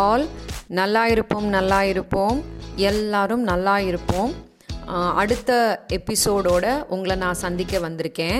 All நல்லா இருப்போம் நல்லா இருப்போம். எல்லாரும் நல்லா இருப்போம். அடுத்த எபிசோடோட உங்களை நான் சந்திக்க வந்திருக்கேன்.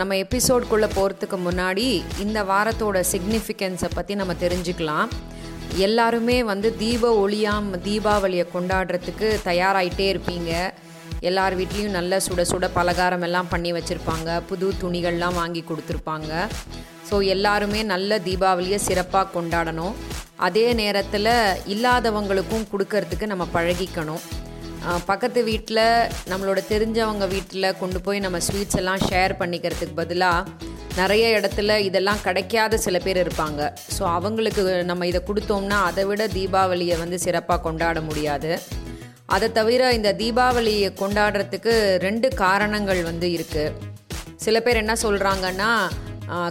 நம்ம எபிசோட்குள்ளே போகிறதுக்கு முன்னாடி இந்த வாரத்தோட சிக்னிஃபிகன்ஸை பற்றி நம்ம தெரிஞ்சுக்கலாம். எல்லாருமே வந்து தீப ஒளியாம் தீபாவளியை கொண்டாடுறதுக்கு தயாராகிட்டே இருப்பீங்க. எல்லார் வீட்லேயும் நல்ல சுட சுட பலகாரம் எல்லாம் பண்ணி வச்சுருப்பாங்க. புது துணிகள்லாம் வாங்கி கொடுத்துருப்பாங்க. ஸோ எல்லாருமே நல்ல தீபாவளியை சிறப்பாக கொண்டாடணும். அதே நேரத்தில் இல்லாதவங்களுக்கும் கொடுக்கறதுக்கு நம்ம பழகிக்கணும். பக்கத்து வீட்டில் நம்மளோட தெரிஞ்சவங்க வீட்டில் கொண்டு போய் நம்ம ஸ்வீட்ஸ் எல்லாம் ஷேர் பண்ணிக்கிறதுக்கு பதிலாக நிறைய இடத்துல இதெல்லாம் கிடைக்காத சில பேர் இருப்பாங்க. ஸோ அவங்களுக்கு நம்ம இதை கொடுத்தோம்னா அதை விட தீபாவளியை வந்து சிறப்பாக கொண்டாட முடியாது. அதை தவிர இந்த தீபாவளியை கொண்டாடுறதுக்கு ரெண்டு காரணங்கள் வந்து இருக்குது சில பேர் என்ன சொல்கிறாங்கன்னா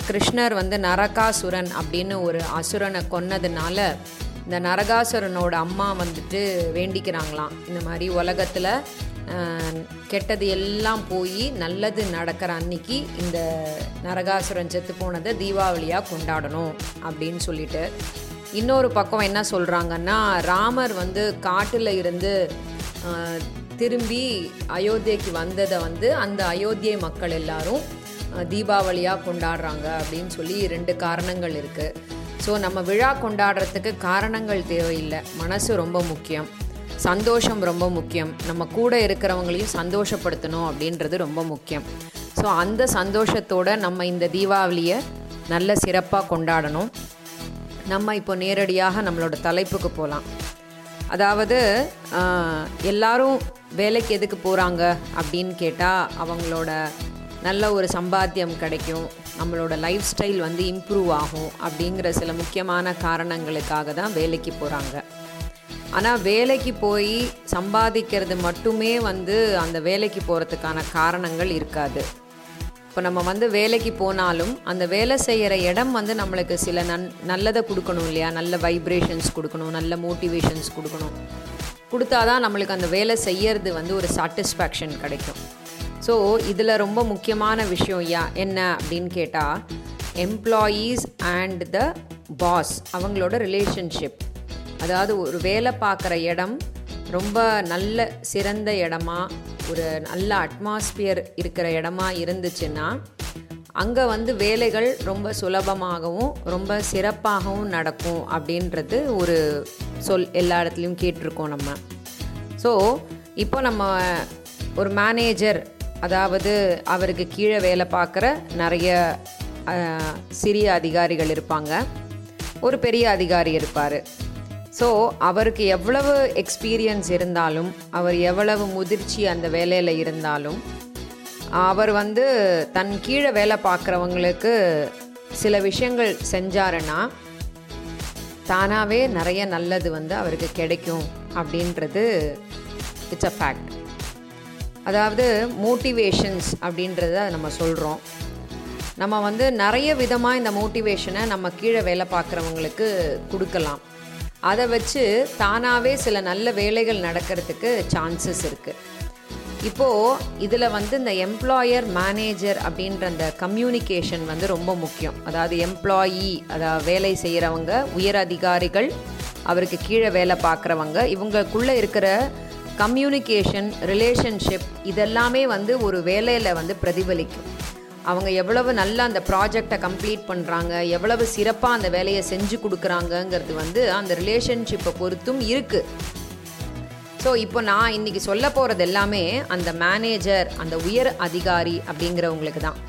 கிருஷ்ணர் வந்து நரகாசுரன் அப்படின்னு ஒரு அசுரனை கொன்னதுனால இந்த நரகாசுரனோட அம்மா வந்துட்டு வேண்டிக்கிறாங்களாம். இந்த மாதிரி உலகத்தில் கெட்டது எல்லாம் போய் நல்லது நடக்கிற அன்னைக்கு இந்த நரகாசுரன் செத்து போனதை தீபாவளியாக கொண்டாடணும் அப்படின்னு சொல்லிட்டு. இன்னொரு பக்கம் என்ன சொல்கிறாங்கன்னா ராமர் வந்து காட்டில் இருந்து திரும்பி அயோத்தியைக்கு வந்ததை வந்து அந்த அயோத்தியை மக்கள் எல்லாரும் தீபாவளியாக கொண்டாடுறாங்க அப்படின்னு சொல்லி ரெண்டு காரணங்கள் இருக்குது ஸோ நம்ம விழா கொண்டாடுறதுக்கு காரணங்கள் தேவையில்லை. மனசு ரொம்ப முக்கியம். சந்தோஷம் ரொம்ப முக்கியம். நம்ம கூட இருக்கிறவங்களையும் சந்தோஷப்படுத்தணும் அப்படின்றது ரொம்ப முக்கியம். ஸோ அந்த சந்தோஷத்தோடு நம்ம இந்த தீபாவளியை நல்ல சிறப்பாக கொண்டாடணும். நம்ம இப்போ நேரடியாக நம்மளோட தலைப்புக்கு போகலாம் அதாவது எல்லாரும் வேலைக்கு எதுக்கு போகிறாங்க அப்படின்னு கேட்டால் அவங்களோட நல்ல ஒரு சம்பாத்தியம் கிடைக்கும். நம்மளோட லைஃப் ஸ்டைல் வந்து இம்ப்ரூவ் ஆகும் அப்படிங்கிற சில முக்கியமான காரணங்களுக்காக தான் வேலைக்கு போகிறாங்க ஆனால் வேலைக்கு போய் சம்பாதிக்கிறது மட்டுமே வந்து அந்த வேலைக்கு போகிறதுக்கான காரணங்கள் இருக்காது. இப்போ நம்ம வந்து வேலைக்கு போனாலும் அந்த வேலை செய்கிற இடம் வந்து நம்மளுக்கு சில நன் நல்லதை கொடுக்கணும் இல்லையா? நல்ல வைப்ரேஷன்ஸ் கொடுக்கணும் நல்ல மோட்டிவேஷன்ஸ் கொடுக்கணும். கொடுத்தாதான் நம்மளுக்கு அந்த வேலை செய்யறது வந்து ஒரு சாட்டிஸ்ஃபேக்ஷன் கிடைக்கும். ஸோ இதில் ரொம்ப முக்கியமான விஷயம் யா என்ன அப்படின்னு கேட்டால் எம்ப்ளாயீஸ் அண்ட் த பாஸ் அவங்களோட ரிலேஷன்ஷிப் அதாவது ஒரு வேலை பார்க்குற இடம் ரொம்ப நல்ல சிறந்த இடமா ஒரு நல்ல அட்மாஸ்பியர் இருக்கிற இடமா இருந்துச்சுன்னா அங்கே வந்து வேலைகள் ரொம்ப சுலபமாகவும் ரொம்ப சிறப்பாகவும் நடக்கும் அப்படின்றது ஒரு சொல் எல்லா இடத்துலையும் கேட்டிருக்கோம் நம்ம. ஸோ இப்போ நம்ம ஒரு மேனேஜர் அதாவது அவருக்கு கீழே வேலை பார்க்குற நிறைய சிறிய அதிகாரிகள் இருப்பாங்க. ஒரு பெரிய அதிகாரி இருப்பார். ஸோ அவருக்கு எவ்வளவு எக்ஸ்பீரியன்ஸ் இருந்தாலும் அவர் எவ்வளவு முதிர்ச்சி அந்த வேலையில் இருந்தாலும் அவர் வந்து தன் கீழே வேலை பார்க்குறவங்களுக்கு சில விஷயங்கள் செஞ்சாருன்னா தானாகவே நிறைய நல்லது வந்து அவருக்கு கிடைக்கும் அப்படின்றது இட்ஸ் அ ஃபேக்ட் அதாவது மோட்டிவேஷன்ஸ் அப்படின்றத நம்ம சொல்கிறோம் நம்ம வந்து நிறைய விதமாக இந்த மோட்டிவேஷனை நம்ம கீழே வேலை பார்க்குறவங்களுக்கு கொடுக்கலாம். அதை வச்சு தானாகவே சில நல்ல வேலைகள் நடக்கிறதுக்கு சான்சஸ் இருக்குது இப்போது இதில் வந்து இந்த எம்ப்ளாயர் மேனேஜர் அப்படின்ற அந்த கம்யூனிகேஷன் வந்து ரொம்ப முக்கியம். அதாவது எம்ப்ளாயி அதாவது வேலை செய்கிறவங்க உயர் அதிகாரிகள் அவருக்கு கீழே வேலை பார்க்குறவங்க இவங்களுக்குள்ளே இருக்கிற கம்யூனிகேஷன் ரிலேஷன்ஷிப் இதெல்லாமே வந்து ஒரு வேலையில் வந்து பிரதிபலிக்கும். அவங்க எவ்வளவு நல்லா அந்த ப்ராஜெக்டை கம்ப்ளீட் பண்ணுறாங்க எவ்வளவு சிறப்பாக அந்த வேலையை செஞ்சு கொடுக்குறாங்கங்கிறது வந்து அந்த ரிலேஷன்ஷிப்பை பொறுத்தும் இருக்குது ஸோ இப்போ நான் இன்னைக்கு சொல்ல போகிறது எல்லாமே அந்த மேனேஜர் அந்த உயர் அதிகாரி அப்படிங்கிறவங்களுக்கு தான்.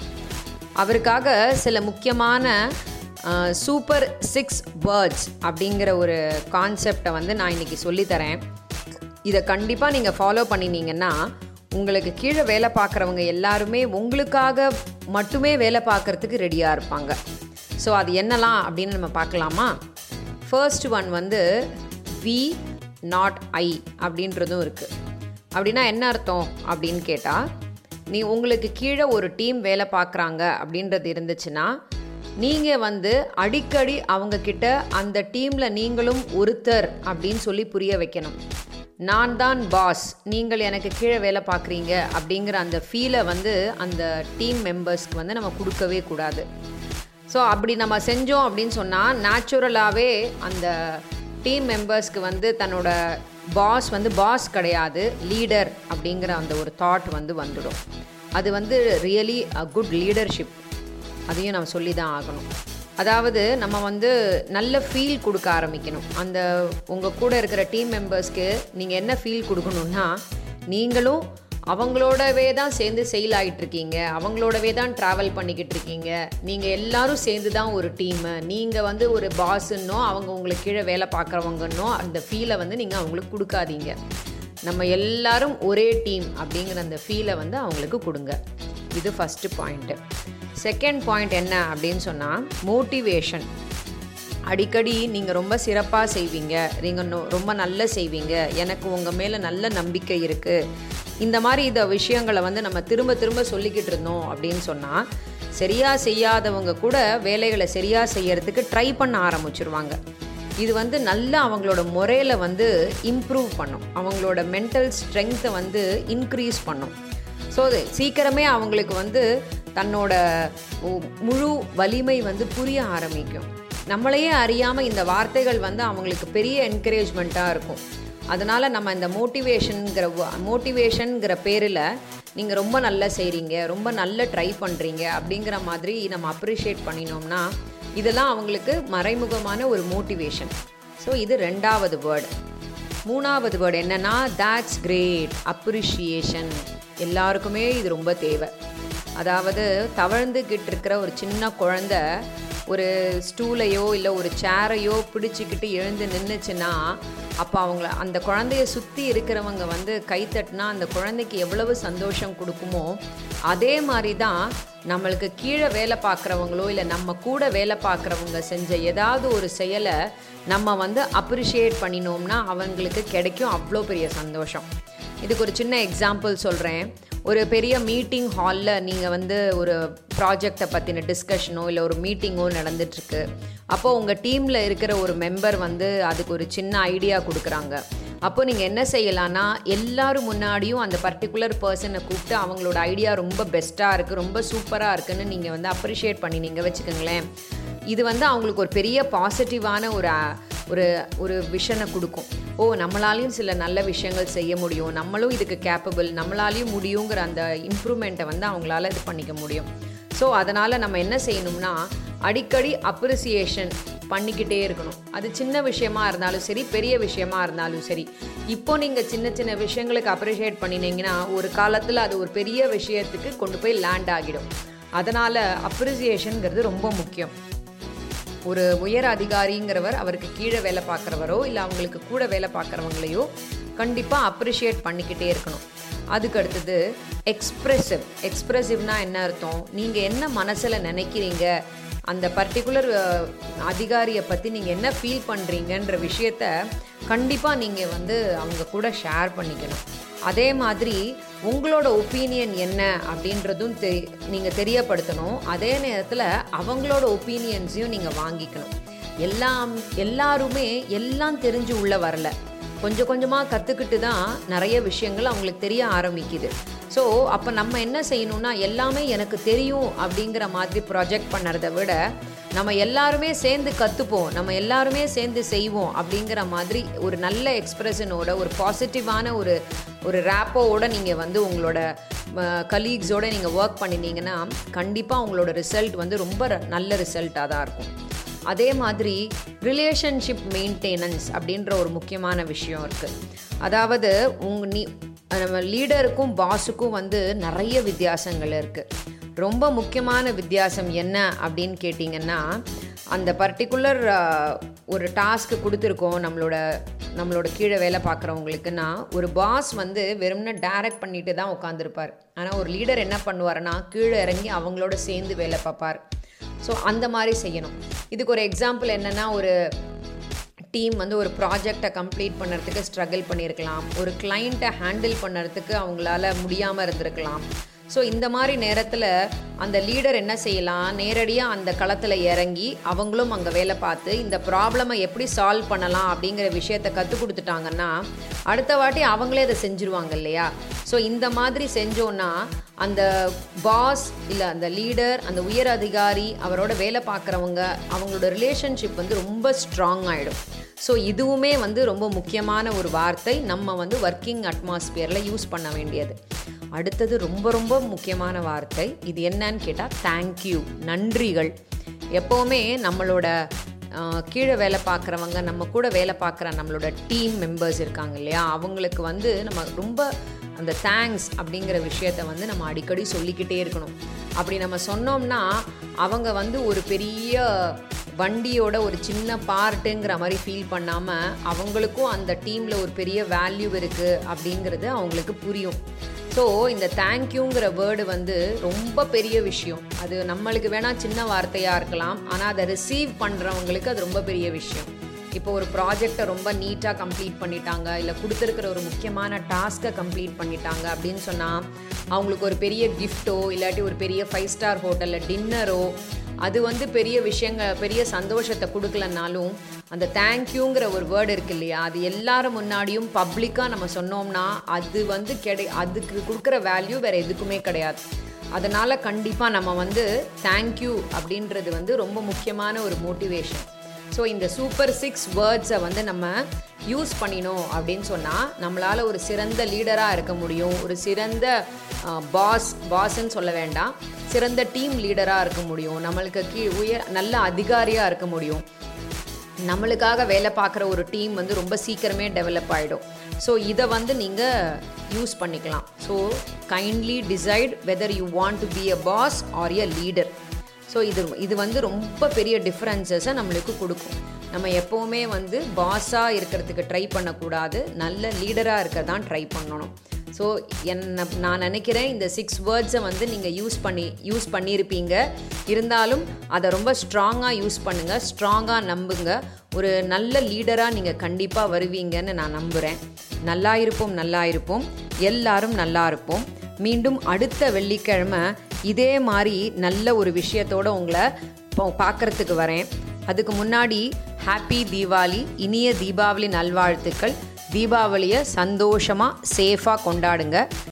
அவருக்காக சில முக்கியமான சூப்பர் சிக்ஸ் வேர்ட்ஸ் அப்படிங்கிற ஒரு கான்செப்டை வந்து நான் இன்னைக்கு சொல்லித்தரேன். இதை கண்டிப்பாக நீங்கள் ஃபாலோ பண்ணினீங்கன்னா உங்களுக்கு கீழே வேலை பார்க்குறவங்க எல்லாருமே உங்களுக்காக மட்டுமே வேலை பார்க்குறதுக்கு ரெடியாக இருப்பாங்க. ஸோ அது என்னலாம் அப்படின்னு நம்ம பார்க்கலாமா? ஃபர்ஸ்ட் ஒன் வந்து வி நாட் ஐ அப்படின்றதும் இருக்குது அப்படின்னா என்ன அர்த்தம் அப்படின்னு கேட்டால் நீ உங்களுக்கு கீழே ஒரு டீம் வேலை பார்க்குறாங்க அப்படின்றது இருந்துச்சுன்னா நீங்கள் வந்து அடிக்கடி அவங்கக்கிட்ட அந்த டீமில் நீங்களும் ஒருத்தர் அப்படின்னு சொல்லி புரிய வைக்கணும். நான் தான் பாஸ் நீங்கள் எனக்கு கீழே வேலை பார்க்குறீங்க அப்படிங்கிற அந்த ஃபீலை வந்து அந்த டீம் மெம்பர்ஸ்க்கு வந்து நம்ம கொடுக்கவே கூடாது. ஸோ அப்படி நம்ம செஞ்சோம் அப்படின்னு சொன்னால் நேச்சுரலாகவே அந்த டீம் மெம்பர்ஸ்க்கு வந்து தன்னோட பாஸ் வந்து பாஸ் கிடையாது லீடர் அப்படிங்கிற அந்த ஒரு தாட் வந்து வந்துடும். அது வந்து ரியலி அ குட் லீடர்ஷிப் அதையும் நம்ம சொல்லி தான் ஆகணும். அதாவது நம்ம வந்து நல்ல ஃபீல் கொடுக்க ஆரம்பிக்கணும். அந்த உங்கள் கூட இருக்கிற டீம் மெம்பர்ஸ்க்கு நீங்கள் என்ன ஃபீல் கொடுக்கணுன்னா நீங்களும் அவங்களோடவே தான் சேர்ந்து செயல் ஆகிட்டுருக்கீங்க அவங்களோடவே தான் ட்ராவல் பண்ணிக்கிட்டு இருக்கீங்க. நீங்கள் எல்லாரும் சேர்ந்து தான் ஒரு டீமு நீங்கள் வந்து ஒரு பாஸுன்னோ அவங்க உங்களுக்கு கீழே வேலை பார்க்குறவங்கன்னோ அந்த ஃபீலை வந்து நீங்கள் அவங்களுக்கு கொடுக்காதீங்க. நம்ம எல்லாரும் ஒரே டீம் அப்படிங்கிற அந்த ஃபீலை வந்து அவங்களுக்கு கொடுங்க. இது ஃபஸ்ட்டு பாயிண்ட்டு செகண்ட் பாயிண்ட் என்ன அப்படின்னு சொன்னால் மோட்டிவேஷன் அடிக்கடி நீங்கள் ரொம்ப சிறப்பாக செய்வீங்க நீங்கள் ரொம்ப நல்லா செய்வீங்க எனக்கு உங்கள் மேலே நல்ல நம்பிக்கை இருக்குது இந்த மாதிரி இந்த விஷயங்களை வந்து நம்ம திரும்ப திரும்ப சொல்லிக்கிட்டு இருந்தோம் அப்படின்னு சொன்னால் சரியாக செய்யாதவங்க கூட வேலைகளை சரியாக செய்யறதுக்கு ட்ரை பண்ண ஆரம்பிச்சிருவாங்க. இது வந்து நல்லா அவங்களோட முறையில் வந்து இம்ப்ரூவ் பண்ணும். அவங்களோட மென்டல் ஸ்ட்ரென்த்தை வந்து இன்க்ரீஸ் பண்ணும். ஸோ அது சீக்கிரமே அவங்களுக்கு வந்து தன்னோட முழு வலிமை வந்து புரிய ஆரம்பிக்கும். நம்மளையே அறியாமல் இந்த வார்த்தைகள் வந்து அவங்களுக்கு பெரிய என்கரேஜ்மெண்ட்டாக இருக்கும். அதனால் நம்ம இந்த மோட்டிவேஷனுங்கிற மோட்டிவேஷனுங்கிற பேரில் நீங்கள் ரொம்ப நல்லா செய்கிறீங்க ரொம்ப நல்ல ட்ரை பண்ணுறீங்க அப்படிங்கிற மாதிரி நம்ம அப்ரிஷியேட் பண்ணினோம்னா இதெல்லாம் அவங்களுக்கு மறைமுகமான ஒரு மோட்டிவேஷன் ஸோ இது ரெண்டாவது வேர்டு மூணாவது வேர்டு என்னன்னா தேட்ஸ் கிரேட் அப்ரிஷியேஷன் எல்லாருக்குமே இது ரொம்ப தேவை. அதாவது தவழ்ந்துக்கிட்டு இருக்கிற ஒரு சின்ன குழந்த ஒரு ஸ்டூலையோ இல்லை ஒரு சேரையோ பிடிச்சிக்கிட்டு எழுந்து நின்றுச்சுன்னா அப்போ அவங்கள அந்த குழந்தைய சுற்றி இருக்கிறவங்க வந்து கைத்தட்டினா அந்த குழந்தைக்கு எவ்வளவு சந்தோஷம் கொடுக்குமோ அதே மாதிரி தான் நம்மளுக்கு கீழே வேலை பார்க்குறவங்களோ இல்லை நம்ம கூட வேலை பார்க்குறவங்க செஞ்ச ஏதாவது ஒரு செயலை நம்ம வந்து அப்ரிஷியேட் பண்ணினோம்னா அவங்களுக்கு கிடைக்கும் அவ்வளோ பெரிய சந்தோஷம். இதுக்கு ஒரு சின்ன எக்ஸாம்பிள் சொல்கிறேன் ஒரு பெரிய மீட்டிங் ஹாலில் நீங்கள் வந்து ஒரு ப்ராஜெக்டை பற்றின டிஸ்கஷனோ இல்லை ஒரு மீட்டிங்கோ நடந்துட்டுருக்கு. அப்போது உங்கள் டீமில் இருக்கிற ஒரு மெம்பர் வந்து அதுக்கு ஒரு சின்ன ஐடியா கொடுக்குறாங்க. அப்போ நீங்கள் என்ன செய்யலான்னா எல்லாரும் முன்னாடியும் அந்த பர்டிகுலர் பர்சனை கூப்பிட்டு அவங்களோட ஐடியா ரொம்ப பெஸ்ட்டாக இருக்குது ரொம்ப சூப்பராக இருக்குதுன்னு நீங்கள் வந்து அப்ரிஷியேட் பண்ணி நீங்கள் வச்சுக்கோங்களேன். இது வந்து அவங்களுக்கு ஒரு பெரிய பாசிட்டிவான ஒரு ஒரு ஒரு விஷனை கொடுக்கும். ஓ நம்மளாலையும் சில நல்ல விஷயங்கள் செய்ய முடியும். நம்மளும் இதுக்கு கேப்பபிள் நம்மளாலையும் முடியுங்கிற அந்த இம்ப்ரூவ்மெண்ட்டை வந்து அவங்களால இது பண்ணிக்க முடியும். ஸோ அதனால் நம்ம என்ன செய்யணும்னா அடிக்கடி அப்ரிசியேஷன் பண்ணிக்கிட்டே இருக்கணும். அது சின்ன விஷயமா இருந்தாலும் சரி பெரிய விஷயமா இருந்தாலும் சரி. இப்போ நீங்கள் சின்ன சின்ன விஷயங்களுக்கு அப்ரிஷியேட் பண்ணினீங்கன்னா ஒரு காலத்தில் அது ஒரு பெரிய விஷயத்துக்கு கொண்டு போய் லேண்ட் ஆகிடும். அதனால் அப்ரிசியேஷனுங்கிறது ரொம்ப முக்கியம். ஒரு உயர் அதிகாரிங்கிறவர் அவருக்கு கீழே வேலை பார்க்குறவரோ இல்லை அவங்களுக்கு கூட வேலை பார்க்குறவங்களையோ கண்டிப்பாக அப்ரிஷியேட் பண்ணிக்கிட்டே இருக்கணும். அதுக்கு அடுத்தது எக்ஸ்ப்ரெசிவ் எக்ஸ்ப்ரெசிவ்னா என்ன அர்த்தம்? நீங்கள் என்ன மனசில் நினைக்கிறீங்க? அந்த பர்டிகுலர் அதிகாரியை பற்றி நீங்கள் என்ன ஃபீல் பண்ணுறீங்கன்ற விஷயத்த கண்டிப்பாக நீங்கள் வந்து அவங்க கூட ஷேர் பண்ணிக்கணும். அதே மாதிரி உங்களோட ஒப்பீனியன் என்ன அப்படின்றதும் தெ நீங்கள் தெரியப்படுத்தணும். அதே நேரத்தில் அவங்களோட ஒப்பீனியன்ஸையும் நீங்கள் வாங்கிக்கணும். எல்லாம் எல்லாருமே எல்லாம் தெரிஞ்சு உள்ளே வரல. கொஞ்சம் கொஞ்சமாக கற்றுக்கிட்டு தான் நிறைய விஷயங்கள் அவங்களுக்கு தெரிய ஆரம்பிக்குது. ஸோ அப்போ நம்ம என்ன செய்யணும்னா எல்லாமே எனக்கு தெரியும் அப்படிங்கிற மாதிரி ப்ராஜெக்ட் பண்ணுறத விட நம்ம எல்லாருமே சேர்ந்து கற்றுப்போம் நம்ம எல்லாருமே சேர்ந்து செய்வோம் அப்படிங்கிற மாதிரி ஒரு நல்ல எக்ஸ்பிரஷனோட ஒரு பாசிட்டிவான ஒரு ஒரு ரேப்போவோட நீங்கள் வந்து உங்களோட கலீக்ஸோடு நீங்கள் ஒர்க் பண்ணினீங்கன்னா கண்டிப்பாக உங்களோட ரிசல்ட் வந்து ரொம்ப நல்ல ரிசல்ட்டாக தான் இருக்கும். அதே மாதிரி ரிலேஷன்ஷிப் மெயின்டெனன்ஸ் அப்படின்ற ஒரு முக்கியமான விஷயம் இருக்குது அதாவது உங் நீ நம்ம லீடருக்கும் பாஸுக்கும் வந்து நிறைய வித்தியாசங்கள் இருக்குது ரொம்ப முக்கியமான வித்தியாசம் என்ன அப்படின்னு கேட்டிங்கன்னா அந்த பர்டிகுலர் ஒரு டாஸ்க்கு கொடுத்துருக்கோம் நம்மளோட நம்மளோட கீழே வேலை பார்க்குறவங்களுக்குன்னா ஒரு பாஸ் வந்து வெறும்னா டைரக்ட் பண்ணிட்டு தான் உட்காந்துருப்பார் ஆனால் ஒரு லீடர் என்ன பண்ணுவாருன்னா கீழே இறங்கி அவங்களோட சேர்ந்து வேலை பார்ப்பார். ஸோ அந்த மாதிரி செய்யணும். இதுக்கு ஒரு எக்ஸாம்பிள் என்னென்னா ஒரு டீம் வந்து ஒரு ப்ராஜெக்டை கம்ப்ளீட் பண்ணுறதுக்கு ஸ்ட்ரகிள் பண்ணியிருக்கலாம் ஒரு கிளைண்ட்டை ஹேண்டில் பண்ணுறதுக்கு அவங்களால முடியாமல் இருந்திருக்கலாம். ஸோ இந்த மாதிரி நேரத்தில் அந்த லீடர் என்ன செய்யலாம்? நேரடியாக அந்த களத்தில் இறங்கி அவங்களும் அங்கே வேலை பார்த்து இந்த ப்ராப்ளமை எப்படி சால்வ் பண்ணலாம் அப்படிங்கிற விஷயத்த கற்றுக் கொடுத்துட்டாங்கன்னா அடுத்த வாட்டி அவங்களே அதை செஞ்சுருவாங்க இல்லையா? ஸோ இந்த மாதிரி செஞ்சோன்னா அந்த பாஸ் இல்லை அந்த லீடர் அந்த உயர் அதிகாரி அவரோட வேலை பார்க்குறவங்க அவங்களோட ரிலேஷன்ஷிப் வந்து ரொம்ப ஸ்ட்ராங் ஆகிடும் ஸோ இதுவுமே வந்து ரொம்ப முக்கியமான ஒரு வார்த்தை. நம்ம வந்து ஒர்க்கிங் அட்மாஸ்பியரில் யூஸ் பண்ண வேண்டியது. அடுத்தது ரொம்ப ரொம்ப முக்கியமான வார்த்தை. இது என்னன்னு கேட்டால் தேங்க்யூ நன்றிகள். எப்போவுமே நம்மளோட கீழே வேலை பார்க்குறவங்க நம்ம கூட வேலை பார்க்குற நம்மளோட டீம் மெம்பர்ஸ் இருக்காங்க இல்லையா? அவங்களுக்கு வந்து நம்ம ரொம்ப அந்த தேங்க்ஸ் அப்படிங்கிற விஷயத்த வந்து நம்ம அடிக்கடி சொல்லிக்கிட்டே இருக்கணும். அப்படி நம்ம சொன்னோம்னா அவங்க வந்து ஒரு பெரிய வண்டியோட ஒரு சின்ன பார்ட்டுங்கிற மாதிரி ஃபீல் பண்ணாமல் அவங்களுக்கும் அந்த டீமில் ஒரு பெரிய வேல்யூ இருக்குது அப்படிங்கிறது அவங்களுக்கு புரியும். ஸோ இந்த தேங்க்யூங்கிற வேர்டு வந்து ரொம்ப பெரிய விஷயம். அது நம்மளுக்கு வேணால் சின்ன வார்த்தையாக இருக்கலாம். ஆனால் அதை ரிசீவ் பண்ணுறவங்களுக்கு அது ரொம்ப பெரிய விஷயம். இப்போ ஒரு ப்ராஜெக்டை ரொம்ப நீட்டாக கம்ப்ளீட் பண்ணிட்டாங்க. இல்லை கொடுத்துருக்கிற ஒரு முக்கியமான டாஸ்க்கை கம்ப்ளீட் பண்ணிட்டாங்க அப்படின்னு சொன்னால் அவங்களுக்கு ஒரு பெரிய கிஃப்ட்டோ இல்லாட்டி ஒரு பெரிய ஃபைவ் ஸ்டார் ஹோட்டலில் டின்னரோ அது வந்து பெரிய விஷயங்க பெரிய சந்தோஷத்தை கொடுக்கலனாலும் அந்த தேங்க்யூங்கிற ஒரு வேர்டு இருக்கு இல்லையா அது எல்லாரும் முன்னாடியும் பப்ளிக்காக நம்ம சொன்னோம்னா அது வந்து கிடை அதுக்கு கொடுக்குற வேல்யூ வேறு எதுக்குமே கிடையாது. அதனால் கண்டிப்பாக நம்ம வந்து தேங்க்யூ அப்படின்றது வந்து ரொம்ப முக்கியமான ஒரு மோட்டிவேஷன் ஸோ இந்த சூப்பர் சிக்ஸ் வேர்ட்ஸை வந்து நம்ம யூஸ் பண்ணினோம் அப்படின்னு சொன்னால் நம்மளால் ஒரு சிறந்த லீடராக இருக்க முடியும். ஒரு சிறந்த பாஸ் பாஸ்ன்னு சொல்ல வேண்டாம். சிறந்த டீம் லீடராக இருக்க முடியும். நம்மளுக்கு கீ உயர் நல்ல அதிகாரியாக இருக்க முடியும். நம்மளுக்காக வேலை பார்க்குற ஒரு டீம் வந்து ரொம்ப சீக்கிரமே டெவலப் ஆகிடும் ஸோ இதை வந்து நீங்கள் யூஸ் பண்ணிக்கலாம். So kindly decide whether you want to be a boss or a leader so இது இது வந்து ரொம்ப பெரிய டிஃப்ரென்சஸை நம்மளுக்கு கொடுக்கும். நம்ம எப்போவுமே வந்து பாஸாக இருக்கிறதுக்கு ட்ரை பண்ணக்கூடாது. நல்ல லீடராக இருக்க தான் ட்ரை பண்ணணும். ஸோ என்ன நான் நினைக்கிறேன் இந்த சிக்ஸ் வேர்ட்ஸை வந்து நீங்கள் யூஸ் பண்ணி யூஸ் பண்ணியிருப்பீங்க இருந்தாலும் அதை ரொம்ப ஸ்ட்ராங்காக யூஸ் பண்ணுங்கள் ஸ்ட்ராங்காக நம்புங்க. ஒரு நல்ல லீடராக நீங்கள் கண்டிப்பாக வருவீங்கன்னு நான் நம்புகிறேன் நல்லா இருப்போம் நல்லா இருப்போம். எல்லாரும் நல்லா இருப்போம். மீண்டும் அடுத்த வெள்ளிக்கிழமை இதே மாதிரி நல்ல ஒரு விஷயத்தோட உங்களை பார்க்குறதுக்கு வரேன். அதுக்கு முன்னாடி ஹாப்பி தீபாவளி இனிய தீபாவளி நல்வாழ்த்துக்கள். தீபாவளியை சந்தோஷமாக சேஃபாக கொண்டாடுங்க.